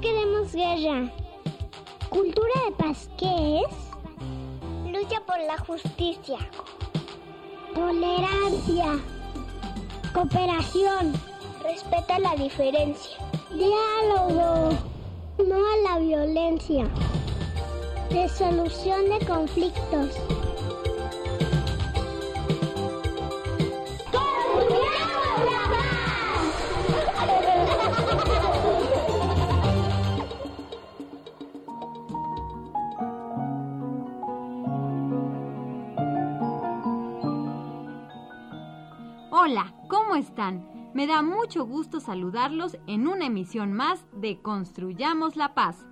No queremos guerra. Cultura de paz, ¿qué es? Lucha por la justicia. Tolerancia. Cooperación. Respeta la diferencia. Diálogo. No a la violencia. Resolución de conflictos. Están? Me da mucho gusto saludarlos en una emisión más de Construyamos la Paz.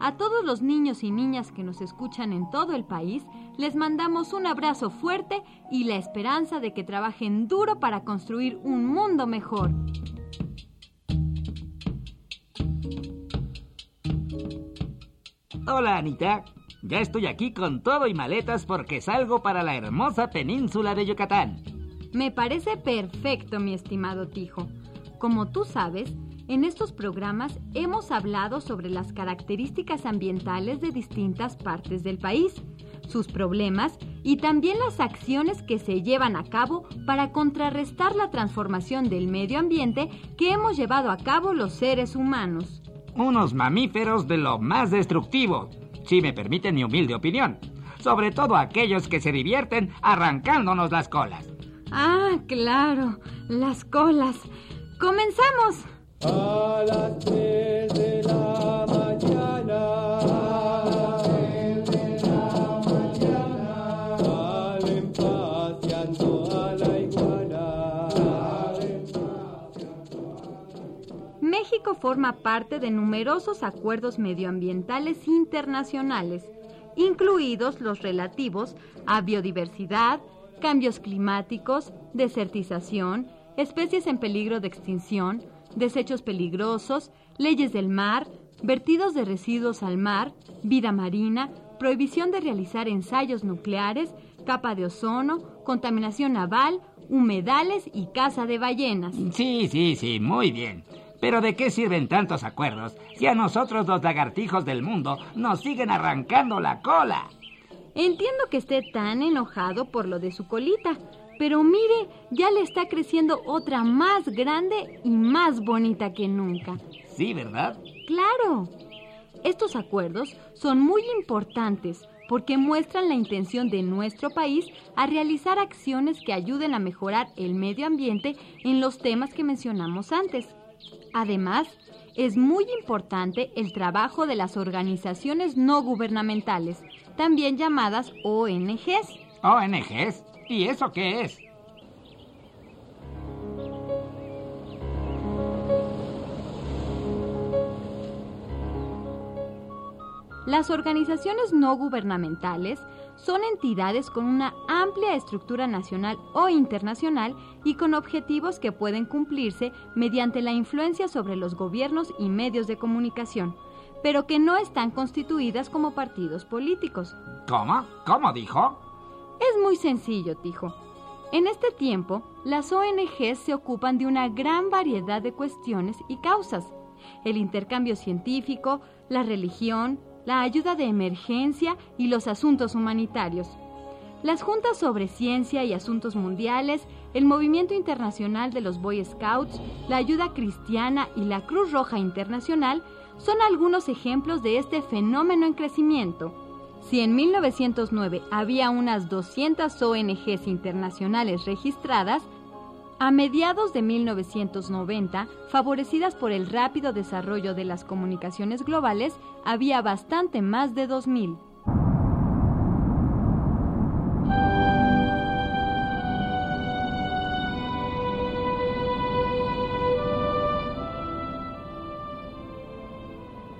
A todos los niños y niñas que nos escuchan en todo el país, les mandamos un abrazo fuerte y la esperanza de que trabajen duro para construir un mundo mejor. Hola Anita, ya estoy aquí con todo y maletas porque salgo para la hermosa península de Yucatán. Me parece perfecto, mi estimado Tijo. Como tú sabes, en estos programas hemos hablado sobre las características ambientales de distintas partes del país, sus problemas y también las acciones que se llevan a cabo para contrarrestar la transformación del medio ambiente que hemos llevado a cabo los seres humanos. Unos mamíferos de lo más destructivo, si me permiten mi humilde opinión. Sobre todo aquellos que se divierten arrancándonos las colas. Ah, claro, las colas. ¡Comenzamos! A las tres de la mañana. México forma parte de numerosos acuerdos medioambientales internacionales, incluidos los relativos a biodiversidad, cambios climáticos, desertización, especies en peligro de extinción, desechos peligrosos, leyes del mar, vertidos de residuos al mar, vida marina, prohibición de realizar ensayos nucleares, capa de ozono, contaminación naval, humedales y caza de ballenas. Sí, sí, sí, muy bien. Pero ¿de qué sirven tantos acuerdos si a nosotros los lagartijos del mundo nos siguen arrancando la cola? Entiendo que esté tan enojado por lo de su colita, pero mire, ya le está creciendo otra más grande y más bonita que nunca. Sí, ¿verdad? Claro. Estos acuerdos son muy importantes porque muestran la intención de nuestro país a realizar acciones que ayuden a mejorar el medio ambiente en los temas que mencionamos antes. Además, es muy importante el trabajo de las organizaciones no gubernamentales, también llamadas ONGs. ONGs. ¿Y eso qué es? Las organizaciones no gubernamentales son entidades con una amplia estructura nacional o internacional y con objetivos que pueden cumplirse mediante la influencia sobre los gobiernos y medios de comunicación, pero que no están constituidas como partidos políticos. ¿Cómo? ¿Cómo dijo? Es muy sencillo, Tijo. En este tiempo, las ONGs se ocupan de una gran variedad de cuestiones y causas. El intercambio científico, la religión, la ayuda de emergencia y los asuntos humanitarios. Las juntas sobre ciencia y asuntos mundiales, el movimiento internacional de los Boy Scouts, la ayuda cristiana y la Cruz Roja Internacional son algunos ejemplos de este fenómeno en crecimiento. Si en 1909 había unas 200 ONGs internacionales registradas, a mediados de 1990, favorecidas por el rápido desarrollo de las comunicaciones globales, había bastante más de 2.000.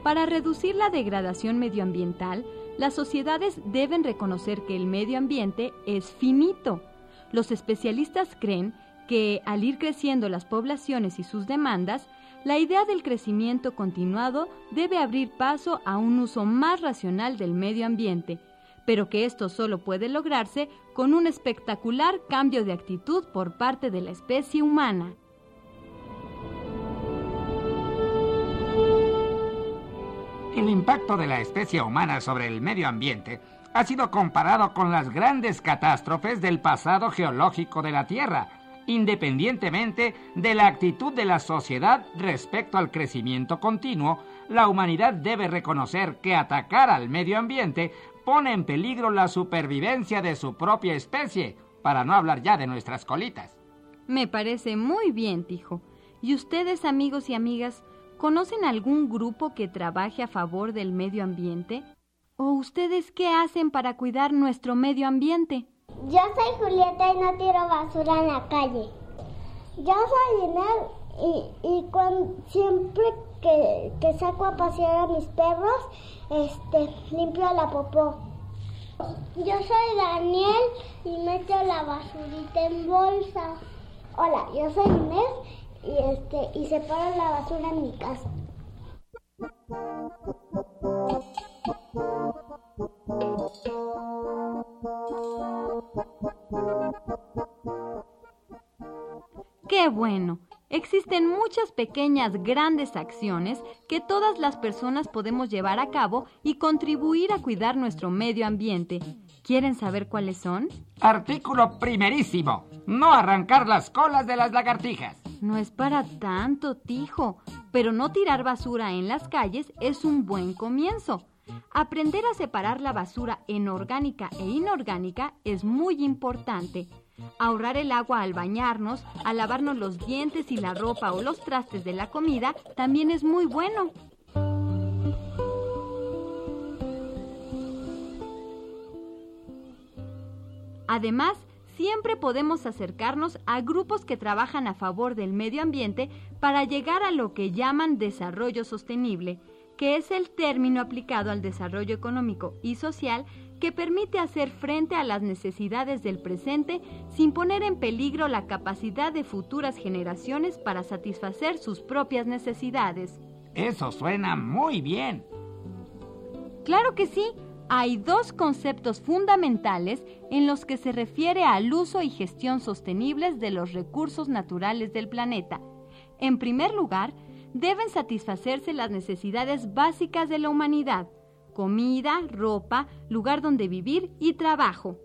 Para reducir la degradación medioambiental, las sociedades deben reconocer que el medio ambiente es finito. Los especialistas creen que al ir creciendo las poblaciones y sus demandas, la idea del crecimiento continuado debe abrir paso a un uso más racional del medio ambiente, pero que esto solo puede lograrse con un espectacular cambio de actitud por parte de la especie humana. El impacto de la especie humana sobre el medio ambiente ha sido comparado con las grandes catástrofes del pasado geológico de la Tierra, independientemente de la actitud de la sociedad respecto al crecimiento continuo, la humanidad debe reconocer que atacar al medio ambiente pone en peligro la supervivencia de su propia especie, para no hablar ya de nuestras colitas. Me parece muy bien, Tijo. ¿Y ustedes, amigos y amigas, conocen algún grupo que trabaje a favor del medio ambiente? ¿O ustedes qué hacen para cuidar nuestro medio ambiente? Yo soy Julieta y no tiro basura en la calle. Yo soy Inés y, y cuan- siempre que, que saco a pasear a mis perros, este, limpio la popó. Yo soy Daniel y meto la basurita en bolsa. Hola, yo soy Inés y este y separo la basura en mi casa. Bueno! Existen muchas pequeñas, grandes acciones que todas las personas podemos llevar a cabo y contribuir a cuidar nuestro medio ambiente. ¿Quieren saber cuáles son? Artículo primerísimo. No arrancar las colas de las lagartijas. No es para tanto, Tijo, pero no tirar basura en las calles es un buen comienzo. Aprender a separar la basura en orgánica e inorgánica es muy importante. Ahorrar el agua al bañarnos, al lavarnos los dientes y la ropa o los trastes de la comida también es muy bueno. Además, siempre podemos acercarnos a grupos que trabajan a favor del medio ambiente para llegar a lo que llaman desarrollo sostenible, que es el término aplicado al desarrollo económico y social que permite hacer frente a las necesidades del presente sin poner en peligro la capacidad de futuras generaciones para satisfacer sus propias necesidades. Eso suena muy bien. Claro que sí. Hay dos conceptos fundamentales en los que se refiere al uso y gestión sostenibles de los recursos naturales del planeta. En primer lugar, deben satisfacerse las necesidades básicas de la humanidad, comida, ropa, lugar donde vivir y trabajo.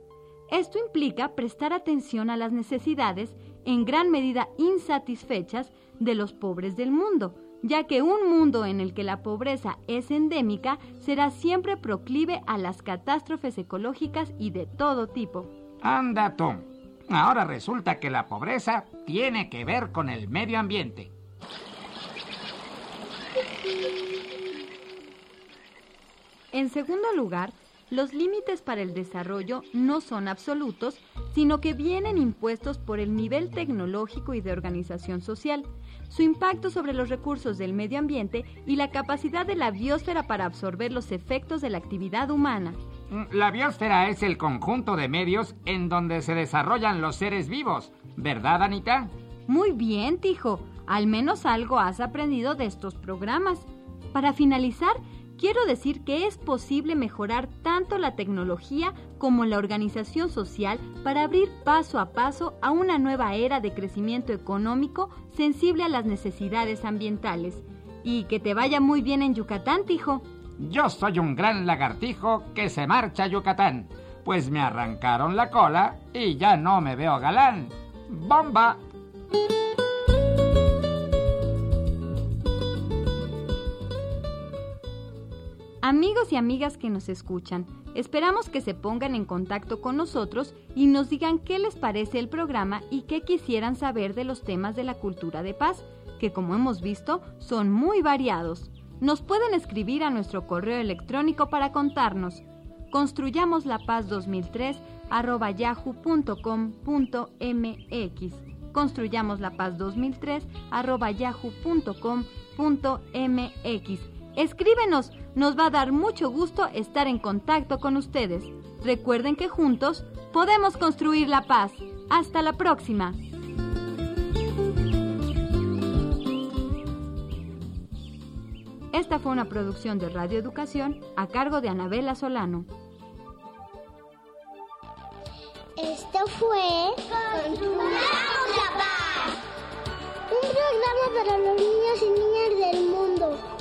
Esto implica prestar atención a las necesidades, en gran medida insatisfechas, de los pobres del mundo, ya que un mundo en el que la pobreza es endémica será siempre proclive a las catástrofes ecológicas y de todo tipo. Anda, Tom. Ahora resulta que la pobreza tiene que ver con el medio ambiente. En segundo lugar, los límites para el desarrollo no son absolutos, sino que vienen impuestos por el nivel tecnológico y de organización social, su impacto sobre los recursos del medio ambiente y la capacidad de la biosfera para absorber los efectos de la actividad humana. La biosfera es el conjunto de medios en donde se desarrollan los seres vivos, ¿verdad, Anita? Muy bien, Tijo. Al menos algo has aprendido de estos programas. Para finalizar, quiero decir que es posible mejorar tanto la tecnología como la organización social para abrir paso a paso a una nueva era de crecimiento económico sensible a las necesidades ambientales. Y que te vaya muy bien en Yucatán, Tijo. Yo soy un gran lagartijo que se marcha a Yucatán, pues me arrancaron la cola y ya no me veo galán. ¡Bomba! Amigos y amigas que nos escuchan, esperamos que se pongan en contacto con nosotros y nos digan qué les parece el programa y qué quisieran saber de los temas de la cultura de paz, que como hemos visto son muy variados. Nos pueden escribir a nuestro correo electrónico para contarnos. Construyamos la paz 2003 arroba yahoo.com.mx. Construyamos la paz 2003 arroba yahoo.com.mx. Escríbenos, nos va a dar mucho gusto estar en contacto con ustedes. Recuerden que juntos podemos construir la paz. Hasta la próxima. Esta fue una producción de Radio Educación a cargo de Anabela Solano. Esto fue Construyamos la Paz. Un programa para los niños y niñas del mundo.